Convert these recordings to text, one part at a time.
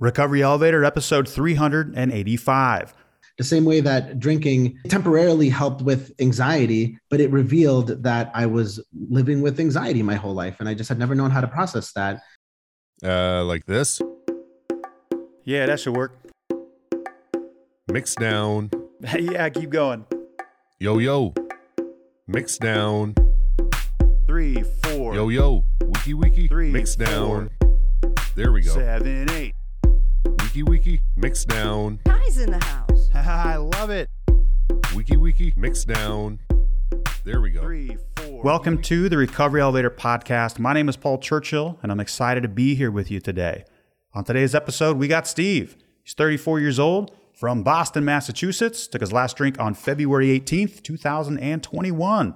Recovery Elevator, episode 385. The same way that drinking temporarily helped with anxiety, but it revealed that I was living with anxiety my whole life. And I just had never known how to process that. Uh, like this. Yeah, that should work. Mix down. yeah, keep going. Yo, yo. Mix down. Three, four. Yo, yo. Wiki, wiki. Three, Mix four. down. There we go. Seven, eight. Wiki, wiki. Mix down. Guys in the house. I love it. Wiki, wiki. Mix down. There we go. Three, four. Welcome to the Recovery Elevator podcast. My name is Paul Churchill, and I'm excited to be here with you today. On today's episode, we got Steve. He's 34 years old from Boston, Massachusetts. Took his last drink on February 18th, 2021.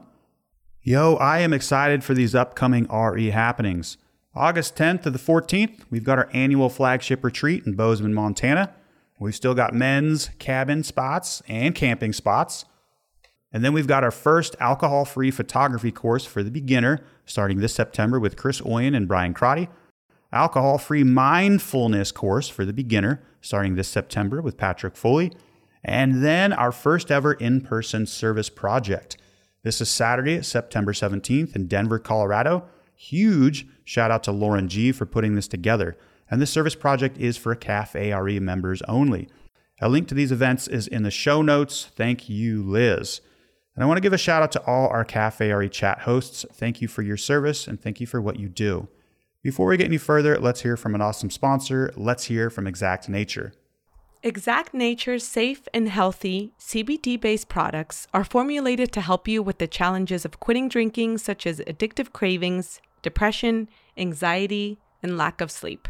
Yo, I am excited for these upcoming RE happenings. August 10th to the 14th, we've got our annual flagship retreat in Bozeman, Montana. We've still got men's cabin spots and camping spots. And then we've got our first alcohol free photography course for the beginner starting this September with Chris Oyen and Brian Crotty. Alcohol free mindfulness course for the beginner starting this September with Patrick Foley. And then our first ever in person service project. This is Saturday, September 17th in Denver, Colorado. Huge shout out to Lauren G for putting this together. And this service project is for Cafe RE members only. A link to these events is in the show notes. Thank you, Liz. And I want to give a shout out to all our Cafe RE chat hosts. Thank you for your service and thank you for what you do. Before we get any further, let's hear from an awesome sponsor. Let's hear from Exact Nature. Exact Nature's safe and healthy CBD based products are formulated to help you with the challenges of quitting drinking, such as addictive cravings, depression, anxiety, and lack of sleep.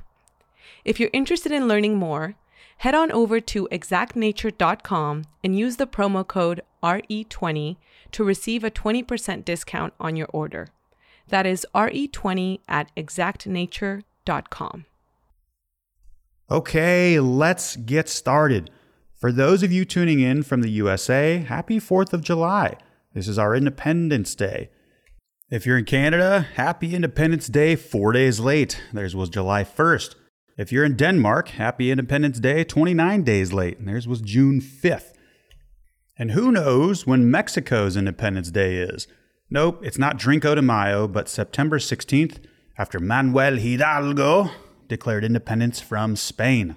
If you're interested in learning more, head on over to exactnature.com and use the promo code RE20 to receive a 20% discount on your order. That is RE20 at exactnature.com. Okay, let's get started. For those of you tuning in from the USA, happy 4th of July. This is our Independence Day. If you're in Canada, happy Independence Day four days late. Theirs was July 1st. If you're in Denmark, happy Independence Day 29 days late. Theirs was June 5th. And who knows when Mexico's Independence Day is? Nope, it's not Drinko de Mayo, but September 16th, after Manuel Hidalgo declared independence from Spain.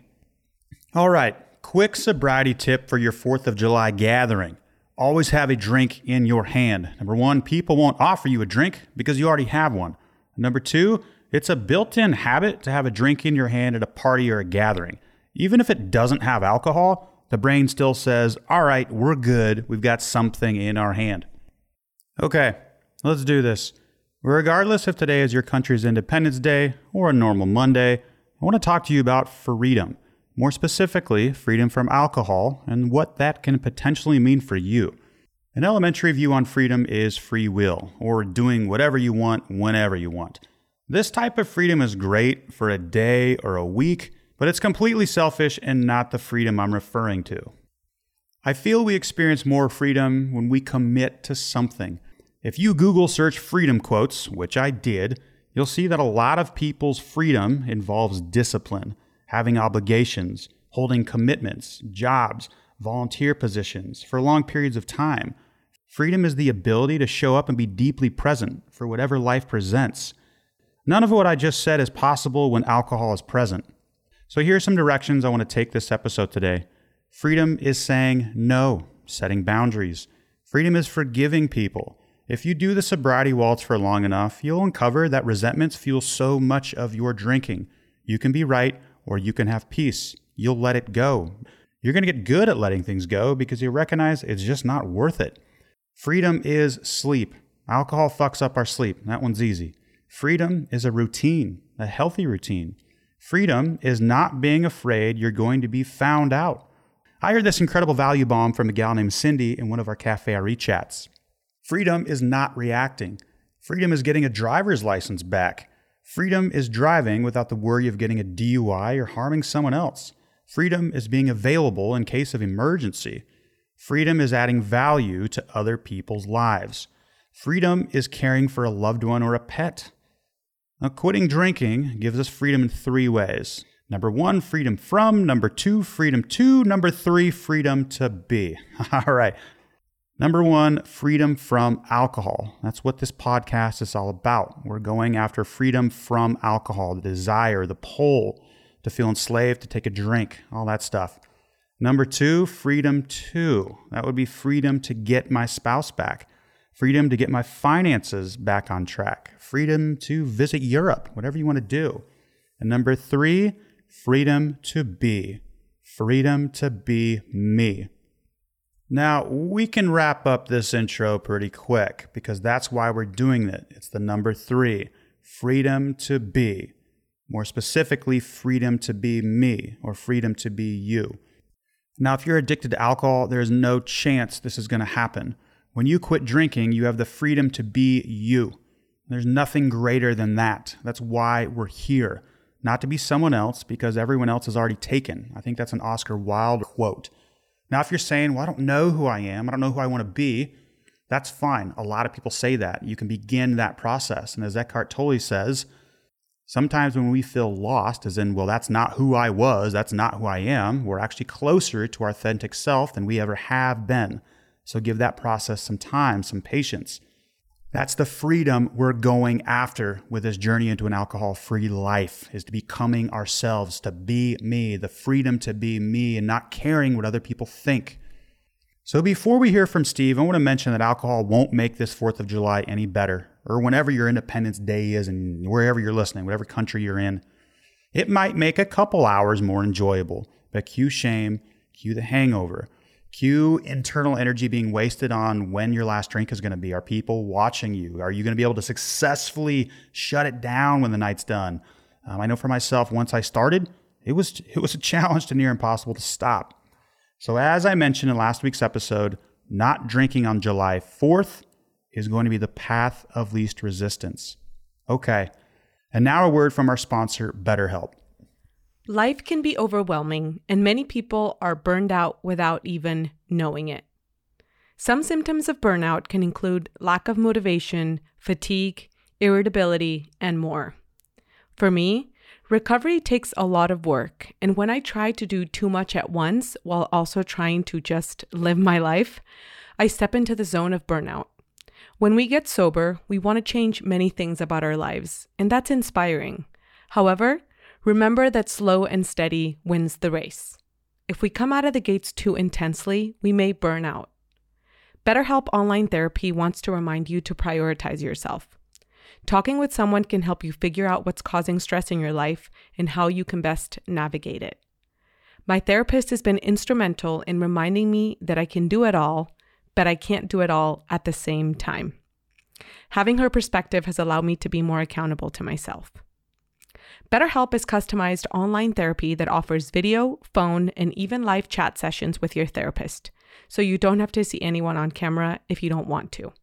All right, quick sobriety tip for your 4th of July gathering. Always have a drink in your hand. Number one, people won't offer you a drink because you already have one. Number two, it's a built in habit to have a drink in your hand at a party or a gathering. Even if it doesn't have alcohol, the brain still says, all right, we're good. We've got something in our hand. Okay, let's do this. Regardless if today is your country's Independence Day or a normal Monday, I want to talk to you about freedom. More specifically, freedom from alcohol and what that can potentially mean for you. An elementary view on freedom is free will, or doing whatever you want whenever you want. This type of freedom is great for a day or a week, but it's completely selfish and not the freedom I'm referring to. I feel we experience more freedom when we commit to something. If you Google search freedom quotes, which I did, you'll see that a lot of people's freedom involves discipline, having obligations, holding commitments, jobs, volunteer positions for long periods of time. Freedom is the ability to show up and be deeply present for whatever life presents. None of what I just said is possible when alcohol is present. So here are some directions I want to take this episode today. Freedom is saying no, setting boundaries. Freedom is forgiving people. If you do the sobriety waltz for long enough, you'll uncover that resentments fuel so much of your drinking. You can be right or you can have peace. You'll let it go. You're going to get good at letting things go because you recognize it's just not worth it. Freedom is sleep. Alcohol fucks up our sleep. That one's easy. Freedom is a routine, a healthy routine. Freedom is not being afraid you're going to be found out. I heard this incredible value bomb from a gal named Cindy in one of our Cafe RE chats. Freedom is not reacting. Freedom is getting a driver's license back. Freedom is driving without the worry of getting a DUI or harming someone else. Freedom is being available in case of emergency. Freedom is adding value to other people's lives. Freedom is caring for a loved one or a pet. Now, quitting drinking gives us freedom in three ways. Number one, freedom from. Number two, freedom to. Number three, freedom to be. All right. Number one, freedom from alcohol. That's what this podcast is all about. We're going after freedom from alcohol, the desire, the pull to feel enslaved, to take a drink, all that stuff. Number two, freedom to. That would be freedom to get my spouse back, freedom to get my finances back on track, freedom to visit Europe, whatever you want to do. And number three, freedom to be, freedom to be me. Now, we can wrap up this intro pretty quick because that's why we're doing it. It's the number three freedom to be. More specifically, freedom to be me or freedom to be you. Now, if you're addicted to alcohol, there's no chance this is going to happen. When you quit drinking, you have the freedom to be you. There's nothing greater than that. That's why we're here not to be someone else because everyone else is already taken. I think that's an Oscar Wilde quote. Now, if you're saying, well, I don't know who I am, I don't know who I want to be, that's fine. A lot of people say that. You can begin that process. And as Eckhart Tolle says, sometimes when we feel lost, as in, well, that's not who I was, that's not who I am, we're actually closer to our authentic self than we ever have been. So give that process some time, some patience. That's the freedom we're going after with this journey into an alcohol free life is to becoming ourselves, to be me, the freedom to be me and not caring what other people think. So before we hear from Steve, I want to mention that alcohol won't make this 4th of July any better or whenever your Independence Day is and wherever you're listening, whatever country you're in. It might make a couple hours more enjoyable, but cue shame, cue the hangover. Cue internal energy being wasted on when your last drink is going to be. Are people watching you? Are you going to be able to successfully shut it down when the night's done? Um, I know for myself, once I started, it was it was a challenge to near impossible to stop. So as I mentioned in last week's episode, not drinking on July 4th is going to be the path of least resistance. Okay. And now a word from our sponsor, BetterHelp. Life can be overwhelming, and many people are burned out without even knowing it. Some symptoms of burnout can include lack of motivation, fatigue, irritability, and more. For me, recovery takes a lot of work, and when I try to do too much at once while also trying to just live my life, I step into the zone of burnout. When we get sober, we want to change many things about our lives, and that's inspiring. However, Remember that slow and steady wins the race. If we come out of the gates too intensely, we may burn out. BetterHelp Online Therapy wants to remind you to prioritize yourself. Talking with someone can help you figure out what's causing stress in your life and how you can best navigate it. My therapist has been instrumental in reminding me that I can do it all, but I can't do it all at the same time. Having her perspective has allowed me to be more accountable to myself. BetterHelp is customized online therapy that offers video, phone, and even live chat sessions with your therapist, so you don't have to see anyone on camera if you don't want to.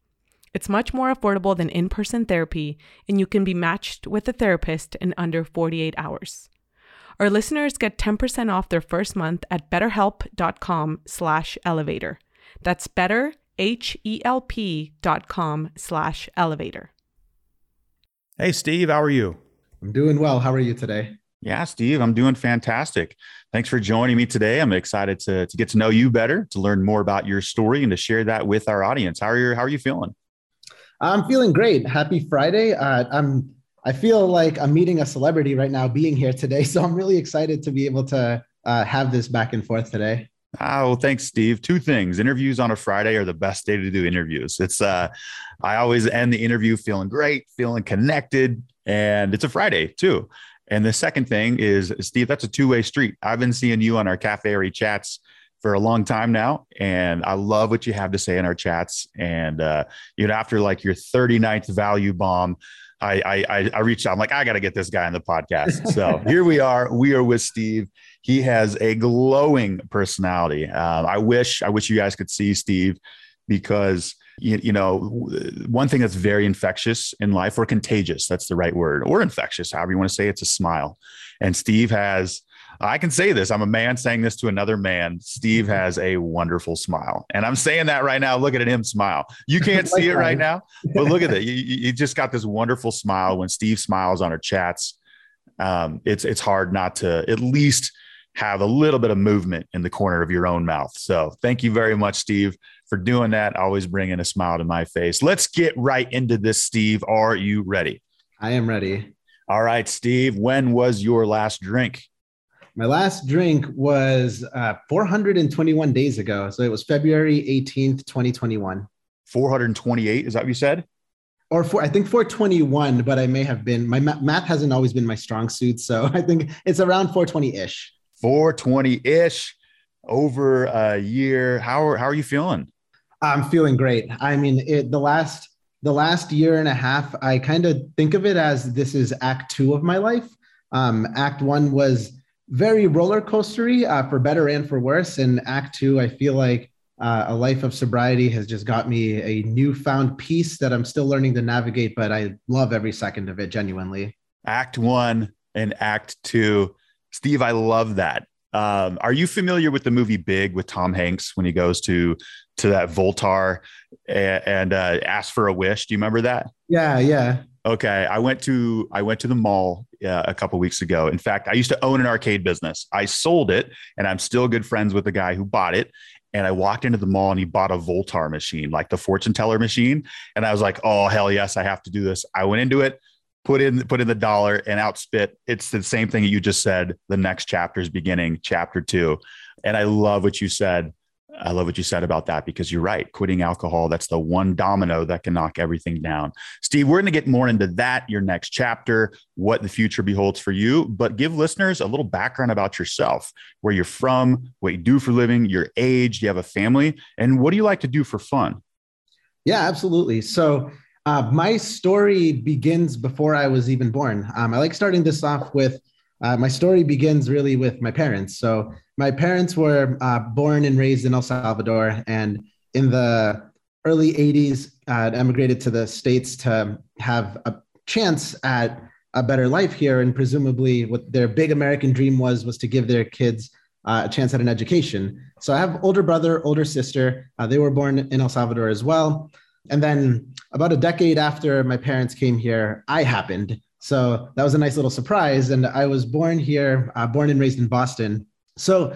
It's much more affordable than in person therapy, and you can be matched with a therapist in under 48 hours. Our listeners get 10% off their first month at betterhelp.com slash elevator. That's better, H-E-L-P dot com slash elevator. Hey, Steve, how are you? I'm doing well. How are you today? Yeah, Steve, I'm doing fantastic. Thanks for joining me today. I'm excited to, to get to know you better, to learn more about your story, and to share that with our audience. How are you? How are you feeling? I'm feeling great. Happy Friday. Uh, I'm. I feel like I'm meeting a celebrity right now, being here today. So I'm really excited to be able to uh, have this back and forth today. Oh, well, thanks, Steve. Two things. Interviews on a Friday are the best day to do interviews. It's uh I always end the interview feeling great, feeling connected, and it's a Friday too. And the second thing is, Steve, that's a two-way street. I've been seeing you on our cafe chats for a long time now, and I love what you have to say in our chats. And uh, you know, after like your 39th value bomb, I I, I reached out. I'm like, I got to get this guy on the podcast. So here we are. We are with Steve. He has a glowing personality. Um, I wish I wish you guys could see Steve because you, you, know one thing that's very infectious in life or contagious that's the right word or infectious however you want to say it, it's a smile and steve has i can say this i'm a man saying this to another man steve has a wonderful smile and i'm saying that right now looking at him smile you can't see it right now but look at it you, you just got this wonderful smile when steve smiles on our chats um, it's it's hard not to at least have a little bit of movement in the corner of your own mouth. So thank you very much, Steve, for doing that. Always bringing a smile to my face. Let's get right into this, Steve. Are you ready? I am ready. All right, Steve. When was your last drink? My last drink was uh, 421 days ago. So it was February 18th, 2021. 428. Is that what you said? Or for, I think 421, but I may have been, my math hasn't always been my strong suit. So I think it's around 420 ish. 420 ish over a year. How are, how are you feeling? I'm feeling great. I mean, it, the last the last year and a half, I kind of think of it as this is act two of my life. Um, act one was very roller coastery uh, for better and for worse. And act two, I feel like uh, a life of sobriety has just got me a newfound peace that I'm still learning to navigate, but I love every second of it genuinely. Act one and act two. Steve, I love that. Um, are you familiar with the movie Big with Tom Hanks when he goes to to that Zoltar and, and uh, asks for a wish? Do you remember that? Yeah, yeah. Okay, I went to I went to the mall uh, a couple weeks ago. In fact, I used to own an arcade business. I sold it, and I'm still good friends with the guy who bought it. And I walked into the mall, and he bought a Zoltar machine, like the fortune teller machine. And I was like, "Oh hell yes, I have to do this." I went into it, put in put in the dollar, and outspit. It's the same thing that you just said. The next chapter is beginning, chapter two. And I love what you said I love what you said about that because you're right. Quitting alcohol, that's the one domino that can knock everything down. Steve, we're going to get more into that, your next chapter, what the future beholds for you, but give listeners a little background about yourself, where you're from, what you do for living, your age, do you have a family, and what do you like to do for fun? Yeah, absolutely. So, uh, my story begins before I was even born. Um, I like starting this off with uh, my story begins really with my parents. So, my parents were uh, born and raised in El Salvador, and in the early 80s, uh, emigrated to the States to have a chance at a better life here. And presumably, what their big American dream was, was to give their kids uh, a chance at an education. So I have older brother, older sister. Uh, they were born in El Salvador as well. And then about a decade after my parents came here, I happened. So that was a nice little surprise. And I was born here, uh, born and raised in Boston. So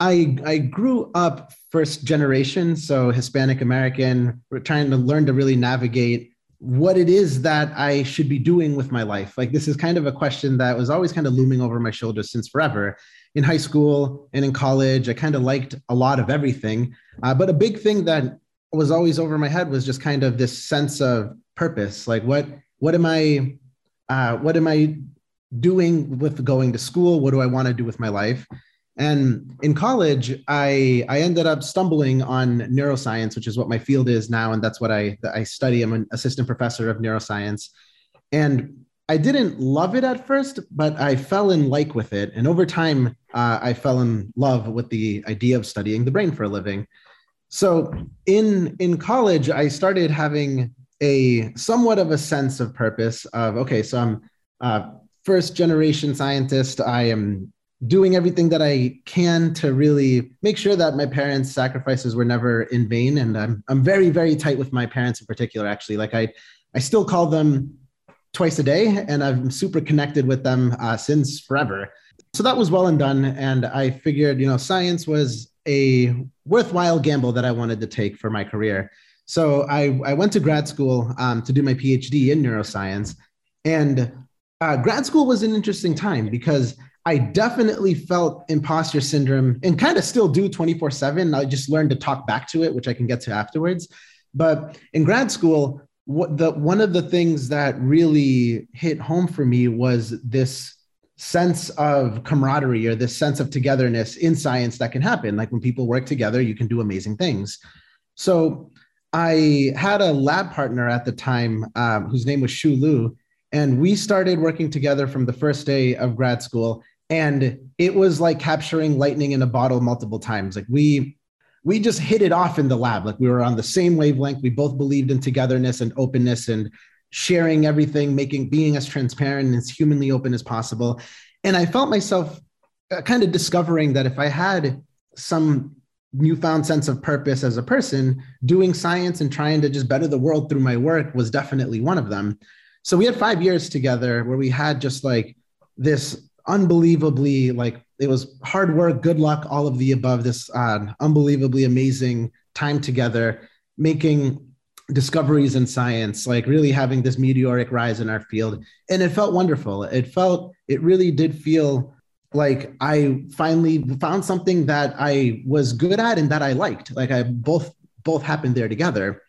I I grew up first generation, so Hispanic American, trying to learn to really navigate what it is that I should be doing with my life. Like this is kind of a question that was always kind of looming over my shoulders since forever. In high school and in college, I kind of liked a lot of everything, uh, but a big thing that was always over my head was just kind of this sense of purpose. Like what what am I uh, what am I doing with going to school? What do I want to do with my life? And in college, I I ended up stumbling on neuroscience, which is what my field is now, and that's what I I study. I'm an assistant professor of neuroscience, and I didn't love it at first, but I fell in like with it, and over time, uh, I fell in love with the idea of studying the brain for a living. So in in college, I started having a somewhat of a sense of purpose of okay, so I'm uh, first generation scientist. I am doing everything that I can to really make sure that my parents' sacrifices were never in vain. And I'm I'm very very tight with my parents in particular. Actually, like I I still call them twice a day, and I'm super connected with them uh, since forever. So that was well and done. And I figured, you know, science was a worthwhile gamble that I wanted to take for my career. So I, I went to grad school um, to do my PhD in neuroscience. And uh, grad school was an interesting time because I definitely felt imposter syndrome and kind of still do 24 7. I just learned to talk back to it, which I can get to afterwards. But in grad school, what the one of the things that really hit home for me was this sense of camaraderie or this sense of togetherness in science that can happen. Like when people work together, you can do amazing things. So I had a lab partner at the time um, whose name was Shu Lu, and we started working together from the first day of grad school and it was like capturing lightning in a bottle multiple times. Like we we just hit it off in the lab. Like we were on the same wavelength. We both believed in togetherness and openness and sharing everything making being as transparent and as humanly open as possible. And i felt myself uh, kind of discovering that if i had some newfound sense of purpose as a person doing science and trying to just better the world through my work was definitely one of them. So we had five years together where we had just like this unbelievably like it was hard work, good luck, all of the above. This uh, unbelievably amazing time together, making discoveries in science, like really having this meteoric rise in our field. And it felt wonderful. It felt, it really did feel like I finally found something that I was good at and that I liked. Like I both both happened there together.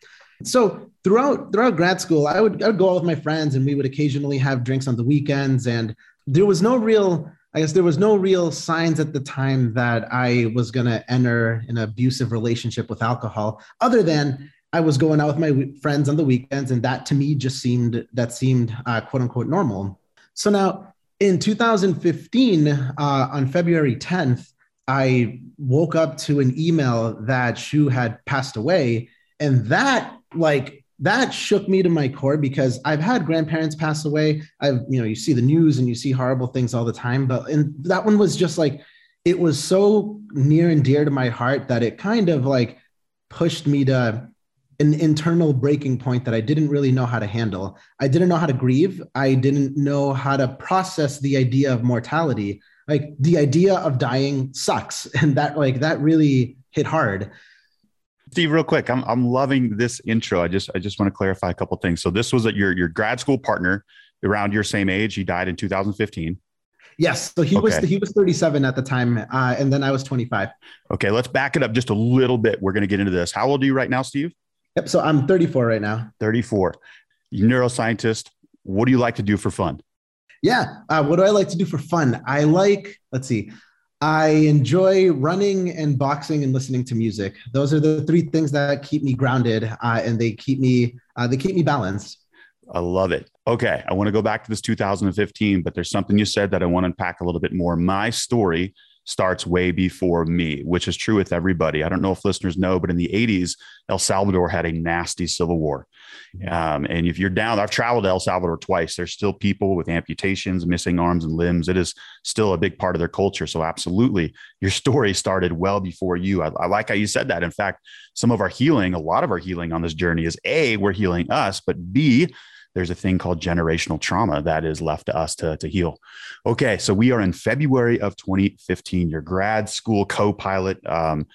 So throughout throughout grad school, I would I would go out with my friends and we would occasionally have drinks on the weekends. And there was no real, I guess there was no real signs at the time that I was gonna enter an abusive relationship with alcohol, other than I was going out with my friends on the weekends, and that to me just seemed that seemed uh, quote unquote normal. So now in 2015, uh, on February 10th, I woke up to an email that Shu had passed away, and that like that shook me to my core because I've had grandparents pass away. I've you know you see the news and you see horrible things all the time, but and that one was just like it was so near and dear to my heart that it kind of like pushed me to an internal breaking point that I didn't really know how to handle. I didn't know how to grieve. I didn't know how to process the idea of mortality. Like the idea of dying sucks. And that like that really hit hard. Steve, real quick, I'm I'm loving this intro. I just I just want to clarify a couple things. So this was a, your your grad school partner around your same age. He died in 2015. Yes, so he okay. was he was 37 at the time, uh, and then I was 25. Okay, let's back it up just a little bit. We're going to get into this. How old are you right now, Steve? Yep. So I'm 34 right now. 34. Neuroscientist. What do you like to do for fun? Yeah. Uh, what do I like to do for fun? I like, let's see, I enjoy running and boxing and listening to music. Those are the three things that keep me grounded uh, and they keep me uh, they keep me balanced. I love it. Okay, I want to go back to this 2015, but there's something you said that I want to unpack a little bit more. My story starts way before me, which is true with everybody. I don't know if listeners know, but in the 80s, El Salvador had a nasty civil war. Um, and if you're down, I've traveled to El Salvador twice. There's still people with amputations, missing arms and limbs. It is still a big part of their culture. So, absolutely, your story started well before you. I, I like how you said that. In fact, some of our healing, a lot of our healing on this journey is A, we're healing us, but B, there's a thing called generational trauma that is left to us to, to heal. Okay, so we are in February of 2015. Your grad school co-pilot, um,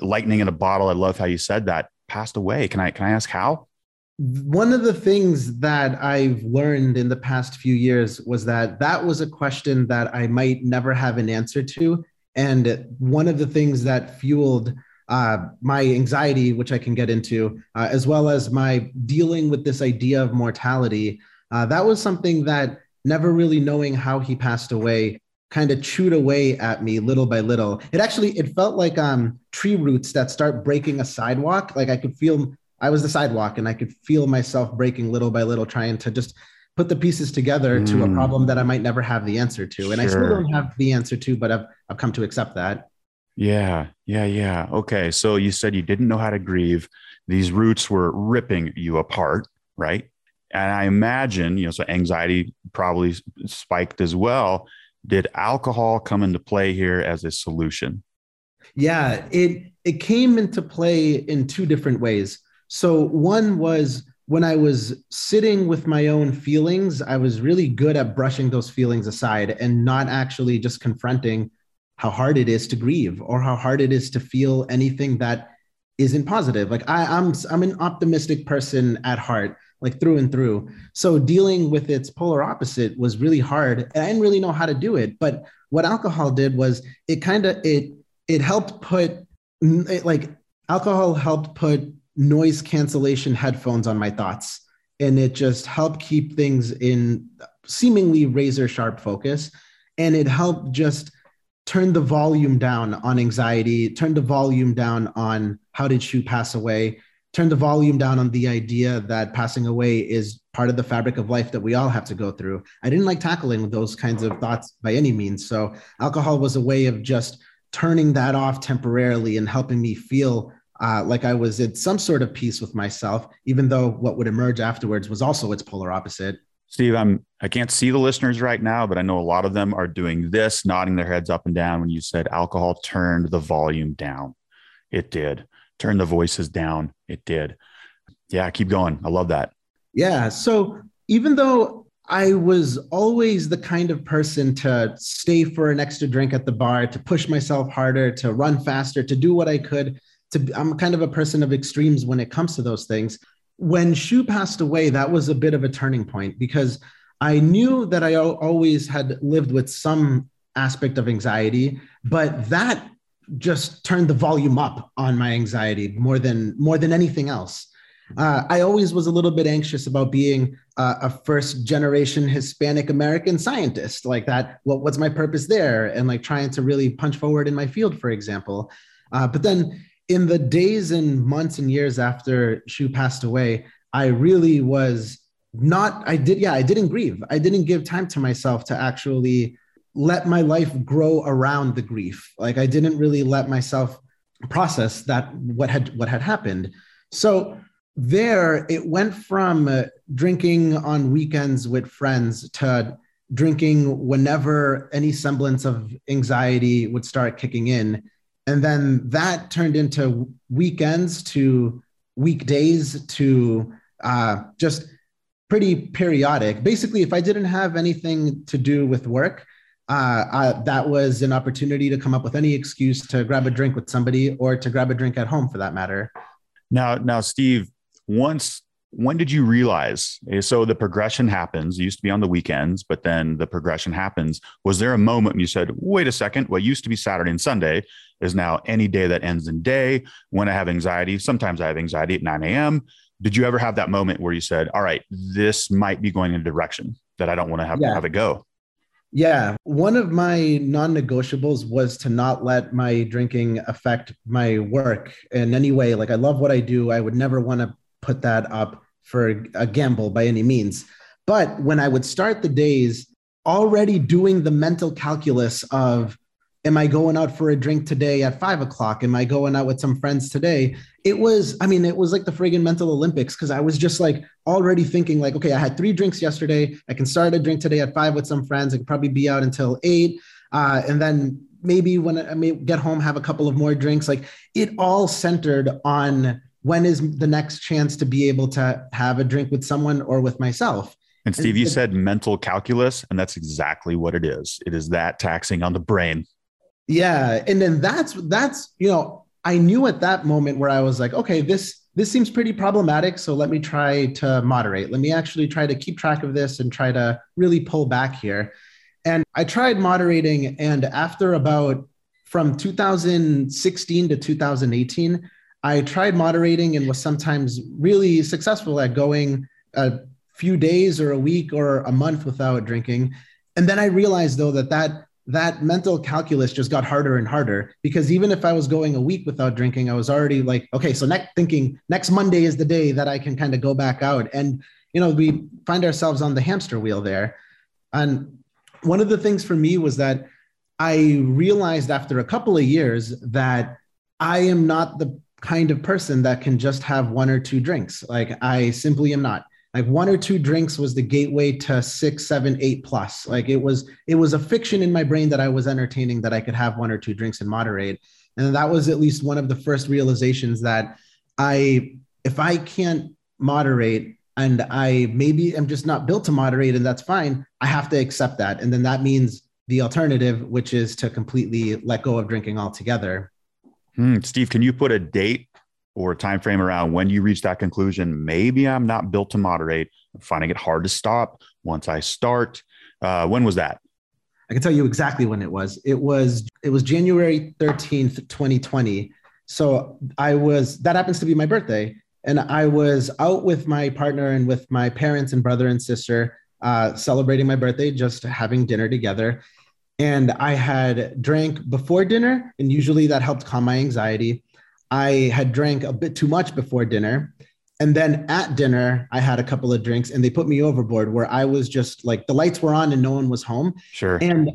lightning in a bottle. I love how you said that. Passed away. Can I can I ask how? One of the things that I've learned in the past few years was that that was a question that I might never have an answer to. And one of the things that fueled uh, my anxiety, which I can get into, uh, as well as my dealing with this idea of mortality. Uh, that was something that never really knowing how he passed away kind of chewed away at me little by little. It actually it felt like um, tree roots that start breaking a sidewalk. Like I could feel I was the sidewalk, and I could feel myself breaking little by little, trying to just put the pieces together mm. to a mm. problem that I might never have the answer to. And sure. I still don't have the answer to, but I've I've come to accept that. Yeah, yeah, yeah. Okay. So you said you didn't know how to grieve. These roots were ripping you apart, right? And I imagine, you know, so anxiety probably spiked as well. Did alcohol come into play here as a solution? Yeah, it it came into play in two different ways. So one was when I was sitting with my own feelings, I was really good at brushing those feelings aside and not actually just confronting how hard it is to grieve or how hard it is to feel anything that isn't positive. Like I, I'm I'm an optimistic person at heart, like through and through. So dealing with its polar opposite was really hard. And I didn't really know how to do it. But what alcohol did was it kind of it it helped put it, like alcohol helped put noise cancellation headphones on my thoughts. And it just helped keep things in seemingly razor sharp focus. And it helped just turn the volume down on anxiety, turn the volume down on how did Shu pass away, turn the volume down on the idea that passing away is part of the fabric of life that we all have to go through. I didn't like tackling those kinds of thoughts by any means. So alcohol was a way of just turning that off temporarily and helping me feel uh, like I was in some sort of peace with myself, even though what would emerge afterwards was also its polar opposite. Steve, I'm I can't see the listeners right now, but I know a lot of them are doing this, nodding their heads up and down when you said alcohol turned the volume down. It did. Turn the voices down. It did. Yeah, keep going. I love that. Yeah. So even though I was always the kind of person to stay for an extra drink at the bar, to push myself harder, to run faster, to do what I could. To I'm kind of a person of extremes when it comes to those things. When Shu passed away, that was a bit of a turning point because I knew that I always had lived with some aspect of anxiety, but that just turned the volume up on my anxiety more than more than anything else. Uh, I always was a little bit anxious about being uh, a first generation Hispanic American scientist, like that. What, what's my purpose there? And like trying to really punch forward in my field, for example. Uh, but then in the days and months and years after Shu passed away, I really was not, I did, yeah, I didn't grieve. I didn't give time to myself to actually let my life grow around the grief. Like I didn't really let myself process that what had what had happened. So there it went from uh, drinking on weekends with friends to drinking whenever any semblance of anxiety would start kicking in and then that turned into weekends to weekdays to uh, just pretty periodic. Basically if i didn't have anything to do with work uh, uh, that was an opportunity to come up with any excuse to grab a drink with somebody or to grab a drink at home for that matter. Now now steve once when did you realize eh, so the progression happens it used to be on the weekends but then the progression happens. Was there a moment you said wait a second what used to be saturday and sunday is now any day that ends in day when i have anxiety sometimes i have anxiety at 9 a.m did you ever have that moment where you said all right this might be going in a direction that i don't want to have, yeah. have it go yeah. One of my non negotiables was to not let my drinking affect my work in any way. Like, I love what I do. I would never want to put that up for a gamble by any means. But when I would start the days, already doing the mental calculus of, am I going out for a drink today at five o'clock? Am I going out with some friends today? It was, I mean, it was like the friggin' mental Olympics because I was just like already thinking, like, okay, I had three drinks yesterday. I can start a drink today at five with some friends. I could probably be out until eight. Uh, and then maybe when I may get home, have a couple of more drinks. Like it all centered on when is the next chance to be able to have a drink with someone or with myself. And Steve, and you said mental calculus, and that's exactly what it is. It is that taxing on the brain. Yeah, and then that's that's you know I knew at that moment where I was like, okay, this this seems pretty problematic, so let me try to moderate. Let me actually try to keep track of this and try to really pull back here. And I tried moderating, and after about from 2016 to 2018, I tried moderating and was sometimes really successful at going a few days or a week or a month without drinking. And then I realized though that that that mental calculus just got harder and harder because even if I was going a week without drinking, I was already like, okay, so next thinking next Monday is the day that I can kind of go back out. And you know, we find ourselves on the hamster wheel there. And one of the things for me was that I realized after a couple of years that I am not the kind of person that can just have one or two drinks. Like I simply am not. Like one or two drinks was the gateway to six, seven, eight plus. Like it was, it was a fiction in my brain that I was entertaining that I could have one or two drinks and moderate. And that was at least one of the first realizations that I, if I can't moderate and I maybe am just not built to moderate, and that's fine, I have to accept that. And then that means the alternative, which is to completely let go of drinking altogether. Hmm. Steve, can you put a date or a time frame around when you reach that conclusion? Maybe I'm not built to moderate. I'm finding it hard to stop once I start. Uh, when was that? I can tell you exactly when it was. It was it was January 13th, 2020. So I was that happens to be my birthday. And I was out with my partner and with my parents and brother and sister uh, celebrating my birthday, just having dinner together and I had drank before dinner, and usually that helped calm my anxiety. I had drank a bit too much before dinner. And then at dinner, I had a couple of drinks and they put me overboard where I was just like the lights were on and no one was home. Sure. And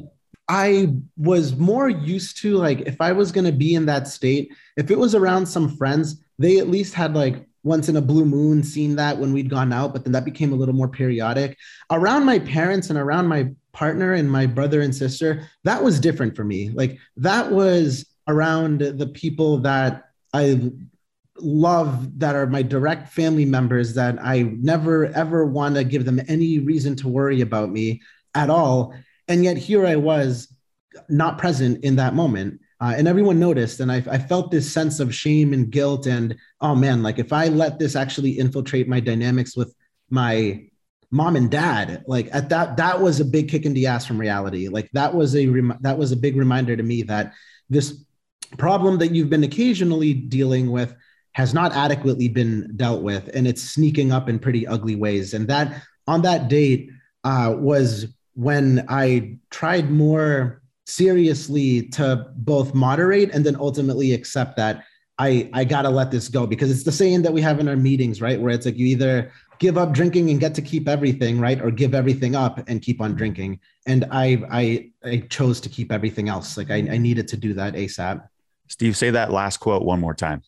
I was more used to like if I was going to be in that state, if it was around some friends, they at least had like once in a blue moon seen that when we'd gone out, but then that became a little more periodic. Around my parents and around my partner and my brother and sister, that was different for me. Like that was around the people that I love that are my direct family members that I never ever want to give them any reason to worry about me at all. And yet here I was not present in that moment. Uh, and everyone noticed. And I, I felt this sense of shame and guilt. And oh man, like if I let this actually infiltrate my dynamics with my mom and dad, like at that, that was a big kick in the ass from reality. Like that was a, rem- that was a big reminder to me that this problem that you've been occasionally dealing with has not adequately been dealt with and it's sneaking up in pretty ugly ways. And that on that date uh, was when i tried more seriously to both moderate and then ultimately accept that i i gotta let this go. Because it's the saying that we have in our meetings right? Where it's like you either give up drinking and get to keep everything right? Or give everything up and keep on drinking. And i i i chose to keep everything else. Like i, I needed to do that asap Steve, say that last quote one more time.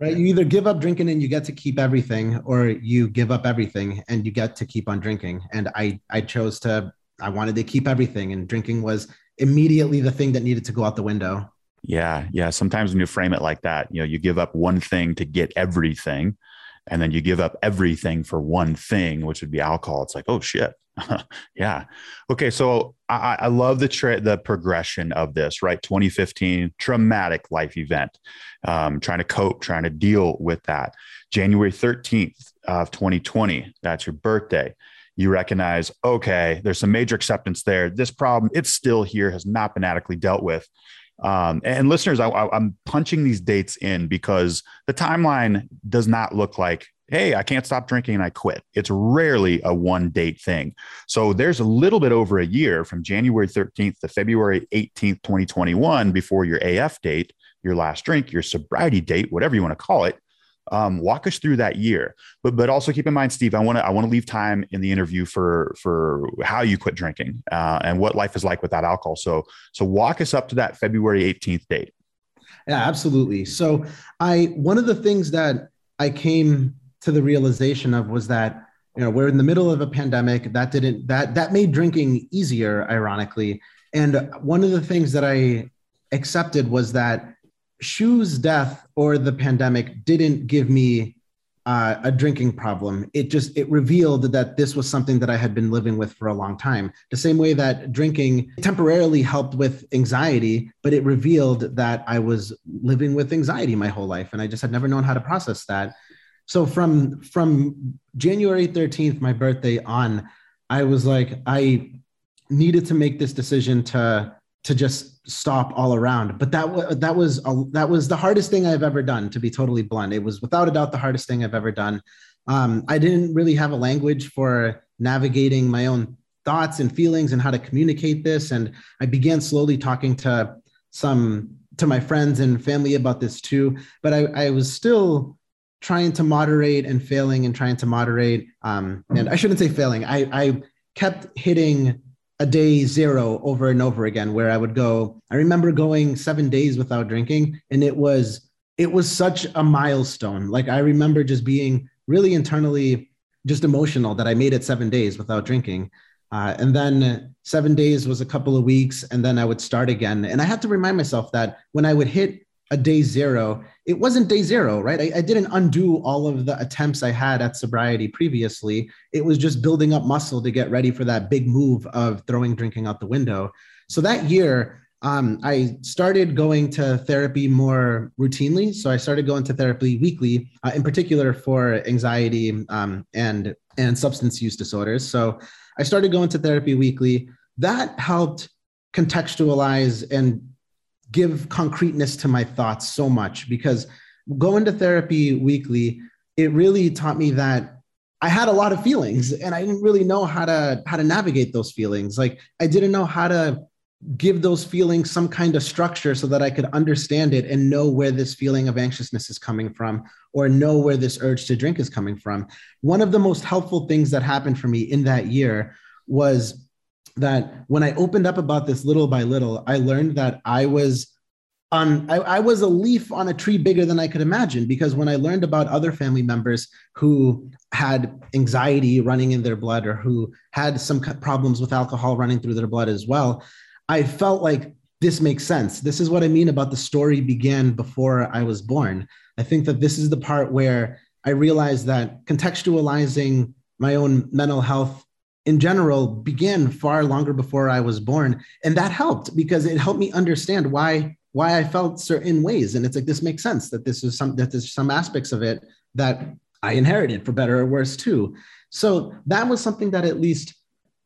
Right. You either give up drinking and you get to keep everything, or you give up everything and you get to keep on drinking. And I I chose to I wanted to keep everything, and drinking was immediately the thing that needed to go out the window. Yeah, yeah. Sometimes when you frame it like that, you know, you give up one thing to get everything, and then you give up everything for one thing, which would be alcohol. It's like, oh shit, yeah. Okay. So I, I love the tra- the progression of this, right? 2015, traumatic life event, um, trying to cope, trying to deal with that. January 13th of 2020, that's your birthday. You recognize, okay, there's some major acceptance there. This problem, it's still here, has not been adequately dealt with. Um, and listeners, I, I'm punching these dates in because the timeline does not look like hey, I can't stop drinking and I quit. It's rarely a one date thing. So there's a little bit over a year from January 13th to February 18th, 2021, before your AF date, your last drink, your sobriety date, whatever you want to call it. Um, walk us through that year, but but also keep in mind, Steve. I want to I want to leave time in the interview for for how you quit drinking uh, and what life is like without alcohol. So so walk us up to that February 18th date. Yeah, absolutely. So I one of the things that I came to the realization of was that you know we're in the middle of a pandemic that didn't that that made drinking easier ironically and one of the things that i accepted was that Shu's death or the pandemic didn't give me uh, a drinking problem. It just it revealed that this was something that I had been living with for a long time. The same way that drinking temporarily helped with anxiety, but it revealed that I was living with anxiety my whole life, and I just had never known how to process that so from from January 13th, my birthday on, I was like, I needed to make this decision to to just stop all around. But that was that was a, that was the hardest thing I've ever done. To be totally blunt, it was without a doubt the hardest thing I've ever done. Um, I didn't really have a language for navigating my own thoughts and feelings and how to communicate this. And I began slowly talking to some to my friends and family about this too. But I, I was still trying to moderate and failing and trying to moderate. Um, and I shouldn't say failing. I, I kept hitting a day zero over and over again where I would go. I remember going seven days without drinking, and it was it was such a milestone. Like I remember just being really internally just emotional that I made it seven days without drinking. Uh, and then seven days was a couple of weeks, and then I would start again. And I had to remind myself that when I would hit a day zero, it wasn't day zero, right? I, I, didn't undo all of the attempts I had at sobriety previously. It was just building up muscle to get ready for that big move of throwing drinking out the window. So that year, um, I started going to therapy more routinely. So I started going to therapy weekly, uh, in particular for anxiety um, and and substance use disorders. So I started going to therapy weekly. That helped contextualize and give concreteness to my thoughts so much because going to therapy weekly, it really taught me that I had a lot of feelings and I didn't really know how to how to navigate those feelings. Like I didn't know how to give those feelings some kind of structure so that I could understand it and know where this feeling of anxiousness is coming from or know where this urge to drink is coming from. One of the most helpful things that happened for me in that year was that when I opened up about this little by little, I learned that I was on I, I, was a leaf on a tree bigger than I could imagine because when I learned about other family members who had anxiety running in their blood or who had some problems with alcohol running through their blood as well, I felt like this makes sense. This is what I mean about the story began before I was born. I think that this is the part where I realized that contextualizing my own mental health in general began far longer before I was born. And that helped because it helped me understand why why I felt certain ways. And it's like this makes sense that this is some that there's some aspects of it that I inherited for better or worse too. So that was something that at least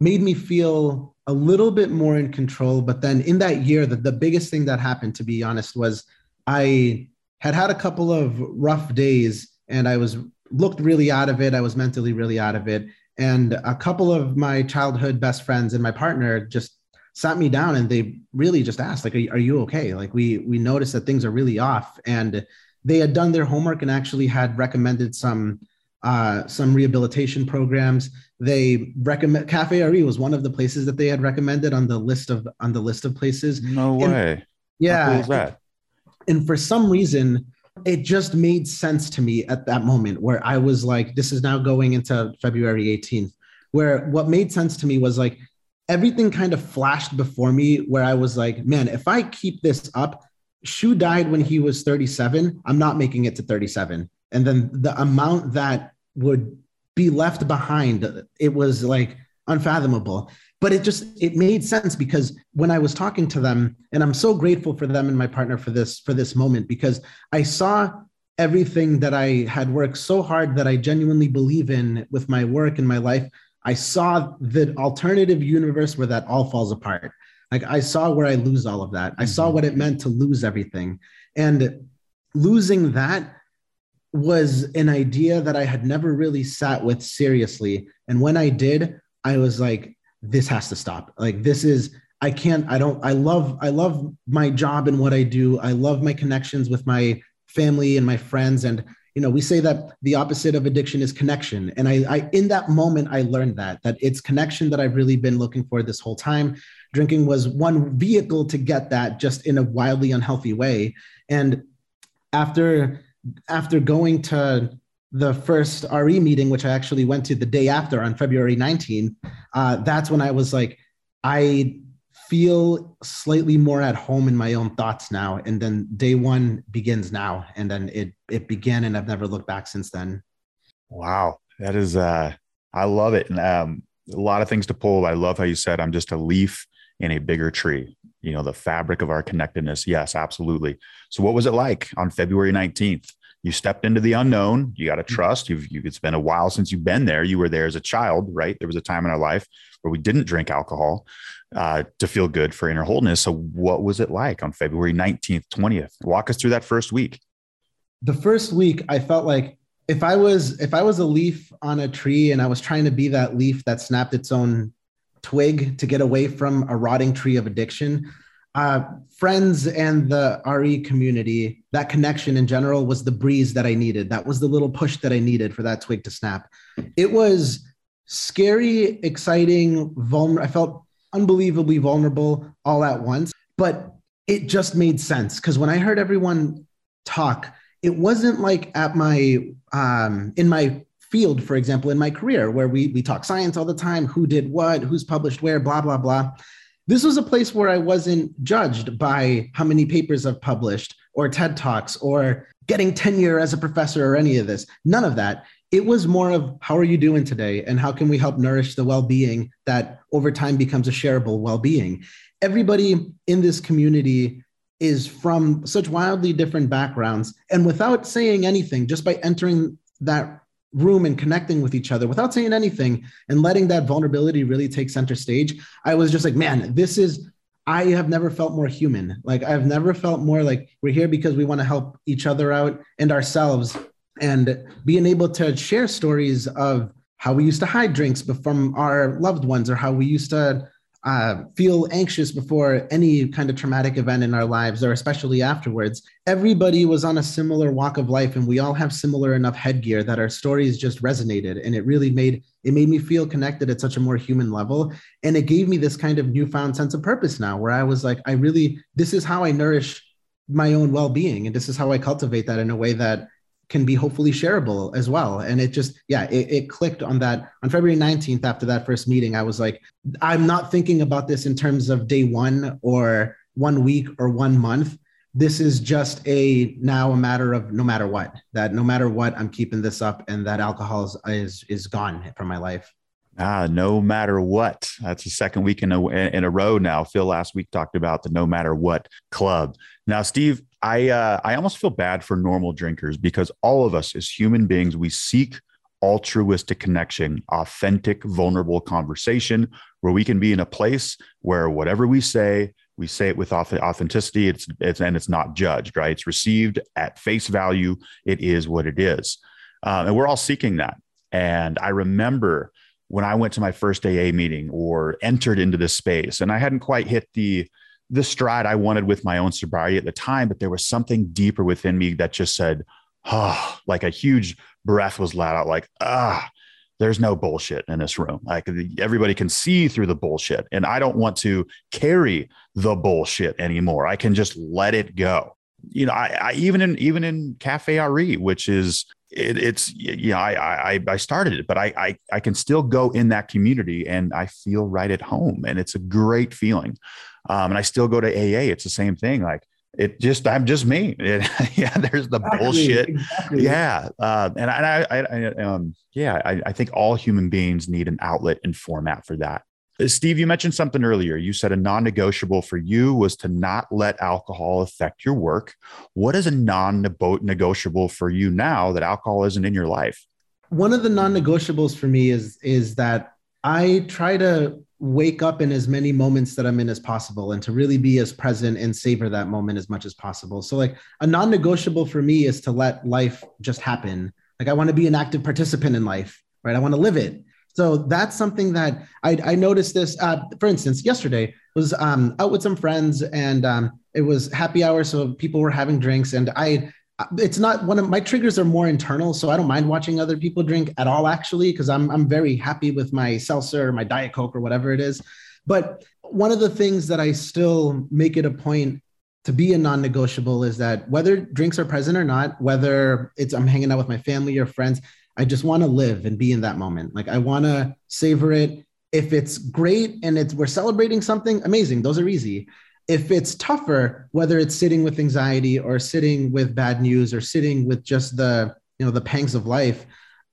made me feel a little bit more in control. But then in that year, the, the biggest thing that happened, to be honest, was I had had a couple of rough days and I was looked really out of it. I was mentally really out of it. And a couple of my childhood best friends and my partner just sat me down and they really just asked like are, are you okay like we we noticed that things are really off and they had done their homework and actually had recommended some uh, some rehabilitation programs. They recommend Cafe RE was one of the places that they had recommended on the list of on the list of places. No and, way. Yeah. Cool is that? And for some reason, it just made sense to me at that moment where I was like, this is now going into February 18th, where what made sense to me was like everything kind of flashed before me where I was like, man, if I keep this up, Shu died when he was 37. I'm not making it to 37. And then the amount that would be left behind, it was like unfathomable. But it just it made sense because when I was talking to them, and I'm so grateful for them and my partner for this for this moment because I saw everything that I had worked so hard that I genuinely believe in with my work and my life. I saw the alternative universe where that all falls apart. Like I saw where I lose all of that. Mm-hmm. I saw mm-hmm. what it meant to lose everything. And losing that was an idea that I had never really sat with seriously. And when I did, I was like, this has to stop. Like this is I can't I don't I love I love my job and what I do. I love my connections with my family and my friends and you know we say that the opposite of addiction is connection and I, I in that moment i learned that that it's connection that i've really been looking for this whole time drinking was one vehicle to get that just in a wildly unhealthy way and after after going to the first re meeting which i actually went to the day after on february 19 uh, that's when i was like i feel slightly more at home in my own thoughts now. And then day one begins now. And then it it began and i've never looked back since then. Wow. That is uh i love it. And um a lot of things to pull. I love how you said i'm just a leaf in a bigger tree. You know the fabric of our connectedness. Yes absolutely. So what was it like on february 19th you stepped into the unknown you got to mm-hmm. trust. You've you, it's been a while since you've been there. You were there as a child right? There was a time in our life where we didn't drink alcohol uh, to feel good for inner wholeness. So what was it like on february 19th 20th walk us through that first week. The first week i felt like if i was if i was a leaf on a tree and i was trying to be that leaf that snapped its own twig to get away from a rotting tree of addiction. Uh, friends and the RE community, that connection in general was the breeze that I needed. That was the little push that I needed for that twig to snap. It was scary, exciting, vulnerable. I felt unbelievably vulnerable all at once, but it just made sense because when I heard everyone talk, it wasn't like at my um, in my field, for example, in my career, where we, we talk science all the time, who did what, who's published where, blah, blah, blah. This was a place where I wasn't judged by how many papers I've published or TED Talks or getting tenure as a professor or any of this. None of that. It was more of how are you doing today and how can we help nourish the well being that over time becomes a shareable well being. Everybody in this community is from such wildly different backgrounds. And without saying anything, just by entering that room and connecting with each other without saying anything and letting that vulnerability really take center stage, I was just like, man, this is, I have never felt more human. Like, I've never felt more like we're here because we want to help each other out and ourselves. And being able to share stories of how we used to hide drinks from our loved ones or how we used to uh, feel anxious before any kind of traumatic event in our lives, or especially afterwards. Everybody was on a similar walk of life, and we all have similar enough headgear that our stories just resonated, and it really made it made me feel connected at such a more human level, and it gave me this kind of newfound sense of purpose now, where I was like, I really this is how I nourish my own well-being, and this is how I cultivate that in a way that can be hopefully shareable as well. And it just, yeah, it, it, clicked on that on February 19th after that first meeting. I was like, I'm not thinking about this in terms of day one or one week or one month. This is just a now a matter of no matter what, that no matter what, I'm keeping this up and that alcohol is, is, is gone from my life. Ah, no matter what. That's the second week in a, in a row now. Phil last week talked about the no matter what club. Now, Steve, I uh, I almost feel bad for normal drinkers because all of us as human beings we seek altruistic connection, authentic, vulnerable conversation where we can be in a place where whatever we say, we say it with authenticity. It's, it's and it's not judged, right? It's received at face value. It is what it is, um, and we're all seeking that. And I remember when I went to my first AA meeting or entered into this space, and I hadn't quite hit the the stride I wanted with my own sobriety at the time, but there was something deeper within me that just said, oh, like a huge breath was let out, like ah. There's no bullshit in this room. Like everybody can see through the bullshit, and I don't want to carry the bullshit anymore. I can just let it go. You know, I, I even in even in Cafe RE, which is it, it's you know I, I I started it, but I, I I can still go in that community and I feel right at home, and it's a great feeling. Um, and I still go to AA. It's the same thing. Like it just I'm just me. It, yeah, there's the exactly, bullshit. Exactly. Yeah, uh, and I, I, I um, yeah, I, I think all human beings need an outlet and format for that. Uh, Steve, you mentioned something earlier. You said a non negotiable for you was to not let alcohol affect your work. What is a non negotiable for you now that alcohol isn't in your life? One of the non negotiables for me is, is that I try to wake up in as many moments that I'm in as possible and to really be as present and savor that moment as much as possible. So, like, a non negotiable for me is to let life just happen. Like, I want to be an active participant in life, right? I want to live it. So that's something that I, I noticed this. Uh, for instance, yesterday was um, out with some friends and um, it was happy hour, so people were having drinks, and I. It's not one of my triggers are more internal, so I don't mind watching other people drink at all, actually, because I'm I'm very happy with my seltzer, or my diet coke, or whatever it is. But one of the things that I still make it a point to be a non-negotiable is that whether drinks are present or not, whether it's I'm hanging out with my family or friends, I just want to live and be in that moment. Like I want to savor it. If it's great and it's we're celebrating something, amazing. Those are easy. If it's tougher, whether it's sitting with anxiety or sitting with bad news or sitting with just the, you know, the pangs of life,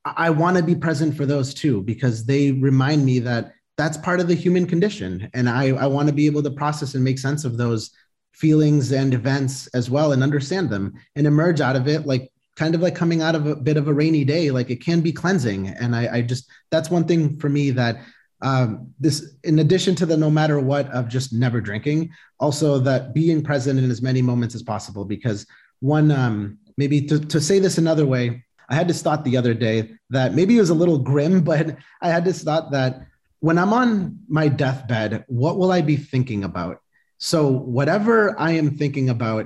I want to be present for those too because they remind me that that's part of the human condition. And I I want to be able to process and make sense of those feelings and events as well and understand them and emerge out of it like kind of like coming out of a bit of a rainy day like it can be cleansing. And i, I just that's one thing for me that um, this in addition to the no matter what of just never drinking also that being present in as many moments as possible because one um, maybe to, to say this another way i had this thought the other day that maybe it was a little grim but i had this thought that when i'm on my deathbed what will i be thinking about? So whatever i am thinking about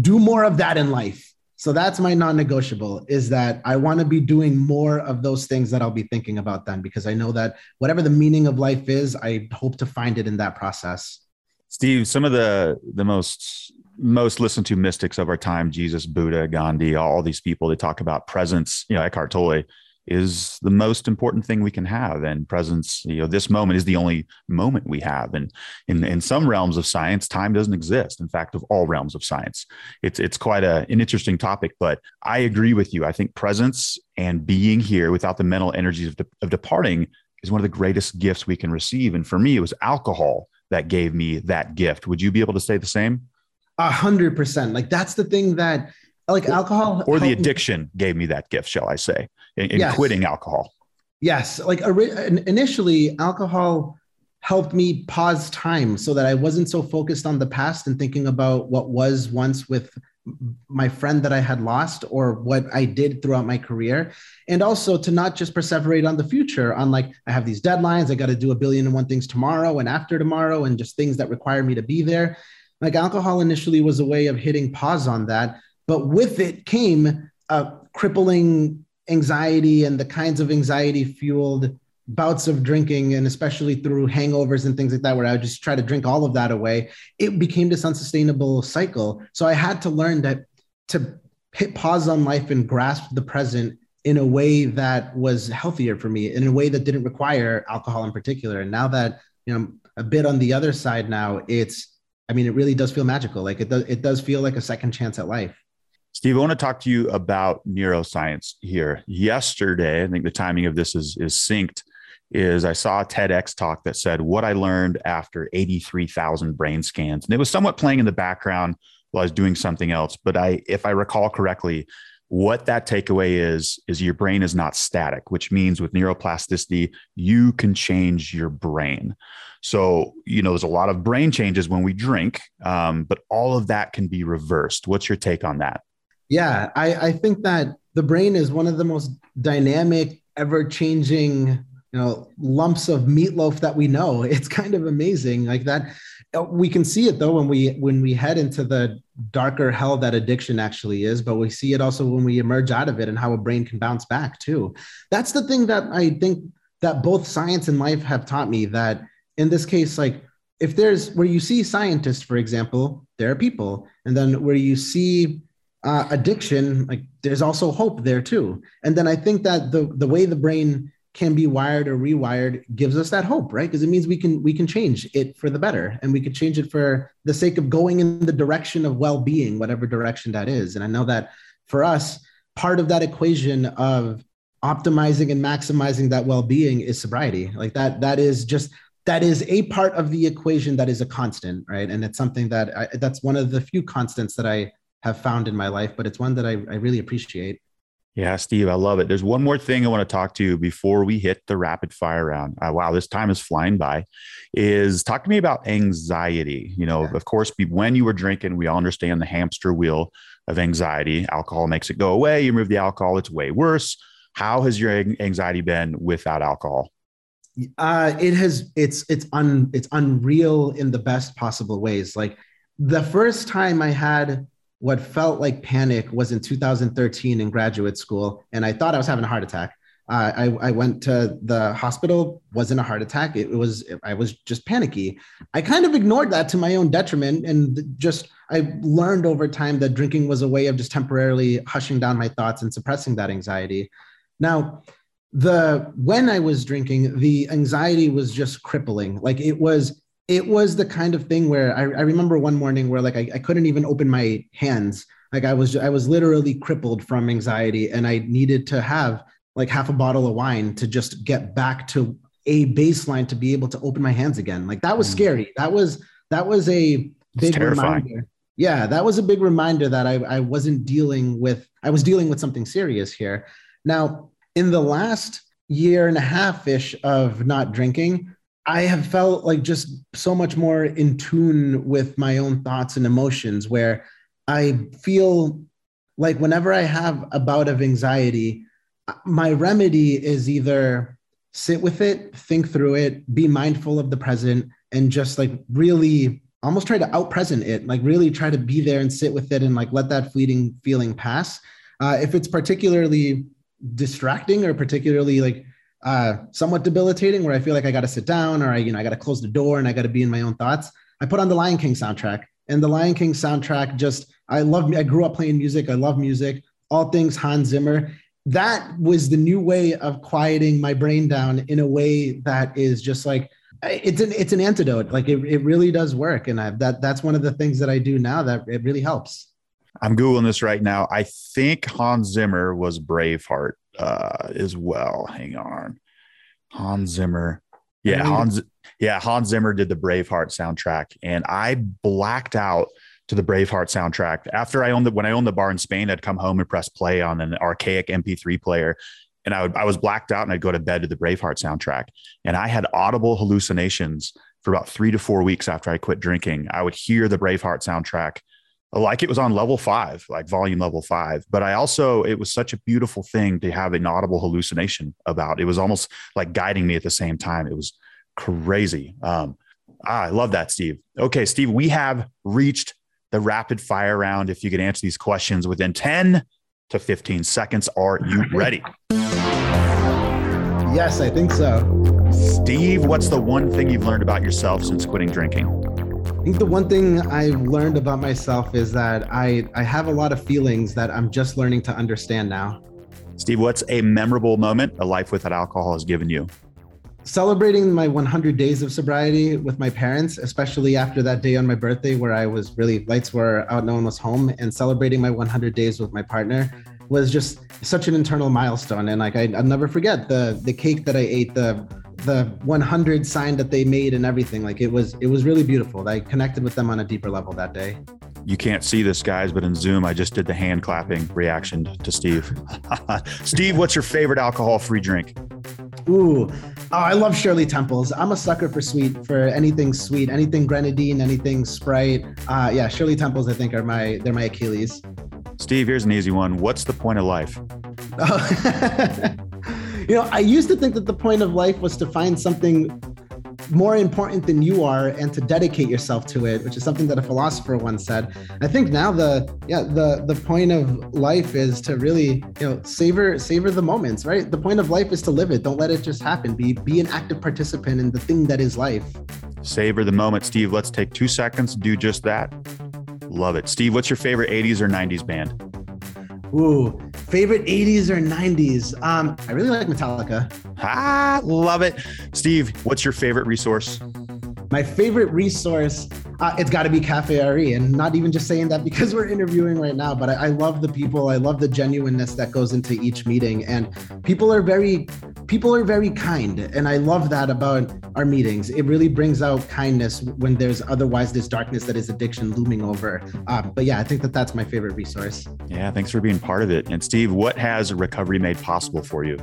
do more of that in life so that's my non-negotiable is that I want to be doing more of those things that I'll be thinking about then because I know that whatever the meaning of life is, I hope to find it in that process. Steve, some of the the most most listened to mystics of our time, Jesus, Buddha, Gandhi, all these people, they talk about presence. You know, Eckhart Tolle is the most important thing we can have. And presence you know this moment is the only moment we have. And in, in some realms of science time doesn't exist. In fact of all realms of science it's it's quite a, an interesting topic but i agree with you. I think presence and being here without the mental energies of, de- of departing is one of the greatest gifts we can receive. And for me it was alcohol that gave me that gift. Would you be able to say the same? A hundred percent. Like that's the thing that like alcohol or the addiction gave me that gift shall i say in, in yes. quitting alcohol. Yes. Like initially alcohol helped me pause time so that i wasn't so focused on the past and thinking about what was once with my friend that i had lost or what i did throughout my career. And also to not just perseverate on the future on like i have these deadlines i got to do a billion and one things tomorrow and after tomorrow and just things that require me to be there. Like alcohol initially was a way of hitting pause on that but with it came a crippling anxiety and the kinds of anxiety fueled bouts of drinking and especially through hangovers and things like that where i would just try to drink all of that away it became this unsustainable cycle so i had to learn that to hit pause on life and grasp the present in a way that was healthier for me in a way that didn't require alcohol in particular and now that you know a bit on the other side now it's I mean, it really does feel magical. Like it does, it does feel like a second chance at life. Steve, I want to talk to you about neuroscience here. Yesterday, I think the timing of this is is synced. Is I saw a TEDx talk that said what I learned after 83,000 brain scans, and it was somewhat playing in the background while I was doing something else. But I, if I recall correctly, what that takeaway is is your brain is not static, which means with neuroplasticity, you can change your brain. So, you know, there's a lot of brain changes when we drink, um, but all of that can be reversed. What's your take on that? Yeah, I, I think that the brain is one of the most dynamic, ever changing, you know, lumps of meatloaf that we know. It's kind of amazing. Like that, uh, we can see it though when we when we head into the darker hell that addiction actually is but we see it also when we emerge out of it and how a brain can bounce back too that's the thing that i think that both science and life have taught me that in this case, like if there's where you see scientists, for example, there are people, and then where you see uh, addiction, like there's also hope there too. And then I think that the the way the brain can be wired or rewired gives us that hope, right? Because it means we can we can change it for the better, and we could change it for the sake of going in the direction of well-being, whatever direction that is. And I know that for us, part of that equation of optimizing and maximizing that well-being is sobriety. Like that that is just that is a part of the equation that is a constant, right? And it's something that I, that's one of the few constants that I have found in my life, but it's one that I, I really appreciate. Yeah, Steve, I love it. There's one more thing I want to talk to you before we hit the rapid fire round. Uh, wow, this time is flying by. Is talk to me about anxiety. You know, yeah. of course, when you were drinking, we all understand the hamster wheel of anxiety. Alcohol makes it go away. You remove the alcohol, it's way worse. How has your anxiety been without alcohol? Uh, it has it's it's un it's unreal in the best possible ways. Like the first time I had what felt like panic was in 2013 in graduate school, and I thought I was having a heart attack. Uh, I, I went to the hospital, wasn't a heart attack. It was, I was just panicky. I kind of ignored that to my own detriment. And just, I learned over time that drinking was a way of just temporarily hushing down my thoughts and suppressing that anxiety. Now, the when I was drinking, the anxiety was just crippling. Like it was, it was the kind of thing where I, I remember one morning where like I, I couldn't even open my hands. Like I was, I was literally crippled from anxiety, and I needed to have like half a bottle of wine to just get back to a baseline to be able to open my hands again. Like that was mm. scary. That was that was a big reminder. Yeah, that was a big reminder that I, I wasn't dealing with I was dealing with something serious here. Now, in the last year and a half ish of not drinking, I have felt like just so much more in tune with my own thoughts and emotions, where I feel like whenever I have a bout of anxiety, my remedy is either sit with it, think through it, be mindful of the present, and just like really almost try to out present it, like really try to be there and sit with it and like let that fleeting feeling pass. Uh, if it's particularly distracting or particularly like uh, somewhat debilitating where I feel like I got to sit down or I, you know, I got to close the door and I got to be in my own thoughts. I put on the Lion King soundtrack and the Lion King soundtrack just, I love, I grew up playing music. I love music, all things Hans Zimmer. That was the new way of quieting my brain down in a way that is just like, it's an, it's an antidote. Like it, it really does work. And I, that, that's one of the things that I do now that it really helps. I'm googling this right now. I think Hans Zimmer was Braveheart uh, as well. Hang on, Hans Zimmer. Yeah, Hans. Yeah, Hans Zimmer did the Braveheart soundtrack, and I blacked out to the Braveheart soundtrack after I owned the when I owned the bar in Spain. I'd come home and press play on an archaic MP3 player, and I would I was blacked out, and I'd go to bed to the Braveheart soundtrack, and I had audible hallucinations for about three to four weeks after I quit drinking. I would hear the Braveheart soundtrack like it was on level five, like volume level five. But I also, it was such a beautiful thing to have an audible hallucination about. It was almost like guiding me at the same time. It was crazy. Um, ah, I love that, Steve. Okay, Steve, we have reached the rapid fire round. If you could answer these questions within 10 to 15 seconds, are you ready? Yes, I think so. Steve, what's the one thing you've learned about yourself since quitting drinking? I think the one thing I've learned about myself is that I, I have a lot of feelings that I'm just learning to understand now. Steve, what's a memorable moment a life without alcohol has given you? celebrating my 100 days of sobriety with my parents, especially after that day on my birthday where I was really lights were out, no one was home, and celebrating my 100 days with my partner was just such an internal milestone. And like I, will never forget the the cake that I ate, the the 100 sign that they made, and everything. Like it was it was really beautiful. I connected with them on a deeper level that day. You can't see this, guys, but in Zoom, I just did the hand clapping reaction to Steve. Steve, what's your favorite alcohol-free drink? Ooh, Oh, I love Shirley Temples. I'm a sucker for sweet, for anything sweet, anything grenadine, anything Sprite. Uh, yeah, Shirley Temples, I think, are my they're my Achilles. Steve, here's an easy one. What's the point of life? Oh. you know, I used to think that the point of life was to find something more important than you are and to dedicate yourself to it which is something that a philosopher once said. I think now the yeah the the point of life is to really you know savor savor the moments right? The point of life is to live it. Don't let it just happen. Be be an active participant in the thing that is life. Savor the moment. Steve let's take two seconds. To do just that. Love it. Steve what's your favorite 80s or 90s band? Ooh, favorite 80s or 90s? Um, I really like Metallica. Ah, love it. Steve, what's your favorite resource? My favorite resource, uh, it's got to be Cafe RE. And not even just saying that because we're interviewing right now, but I, I love the people. I love the genuineness that goes into each meeting. And people are very, people are very kind. And I love that about our meetings. It really brings out kindness when there's otherwise this darkness that is addiction looming over. Um, but yeah, I think that that's my favorite resource. Yeah, thanks for being part of it. And Steve, what has recovery made possible for you?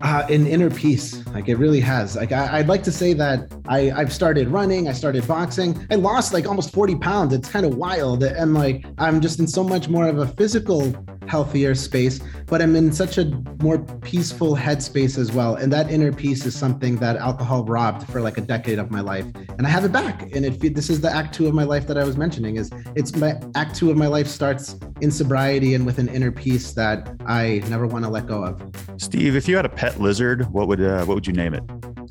uh, an inner peace. Like it really has. Like I, would like to say that I, I've started running, I started boxing, I lost like almost 40 pounds. It's kind of wild. And like I'm just in so much more of a physical, healthier space, but I'm in such a more peaceful headspace as well. And that inner peace is something that alcohol robbed for like a decade of my life. And I have it back. And it this is the act two of my life that I was mentioning is it's my act two of my life starts in sobriety and with an inner peace that I never want to let go of. Steve, if you had a pet lizard, what would uh, what would you name it?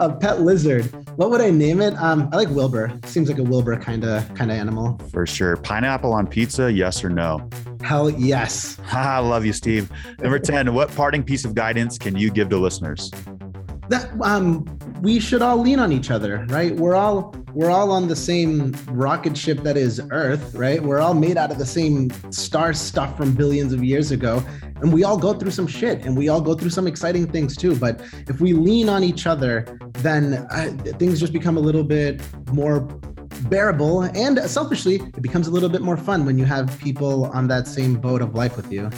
a pet lizard. What would I name it? Um, I like Wilbur. Seems like a Wilbur kind of kind of animal. For sure. Pineapple on pizza, yes or no? Hell yes. I love you, Steve. Number 10, what parting piece of guidance can you give to listeners? That um we should all lean on each other, right? We're all we're all on the same rocket ship that is Earth, right? We're all made out of the same star stuff from billions of years ago, and we all go through some shit, and we all go through some exciting things too. But if we lean on each other, then uh, things just become a little bit more bearable and selfishly it becomes a little bit more fun when you have people on that same boat of life with you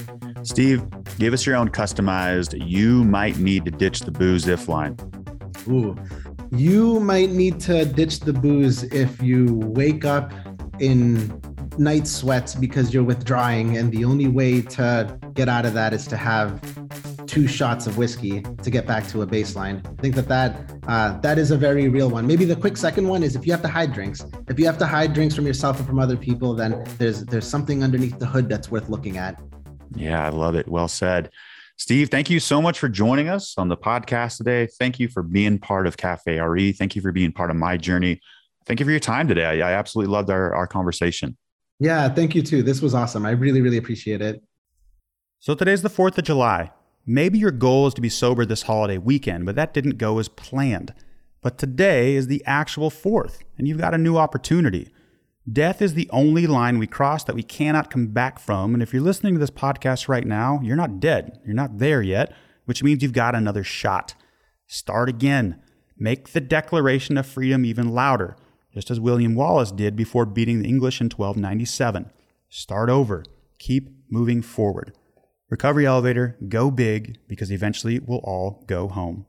steve give us your own customized you might need to ditch the booze if line Ooh, you might need to ditch the booze if you wake up in night sweats because you're withdrawing, and the only way to get out of that is to have two shots of whiskey to get back to a baseline. I think that that uh, that is a very real one. Maybe the quick second one is if you have to hide drinks. If you have to hide drinks from yourself or from other people, then there's there's something underneath the hood that's worth looking at. Yeah, I love it. Well said. Steve, thank you so much for joining us on the podcast today. Thank you for being part of Cafe RE. Thank you for being part of my journey. Thank you for your time today. I, I absolutely loved our, our conversation. Yeah, thank you too. This was awesome. I really, really appreciate it. So today's the 4th of July. Maybe your goal is to be sober this holiday weekend, but that didn't go as planned. But today is the actual 4th, and you've got a new opportunity. Death is the only line we cross that we cannot come back from. And if you're listening to this podcast right now, you're not dead. You're not there yet, which means you've got another shot. Start again. Make the Declaration of Freedom even louder, just as William Wallace did before beating the English in 1297. Start over. Keep moving forward. Recovery Elevator, go big because eventually we'll all go home.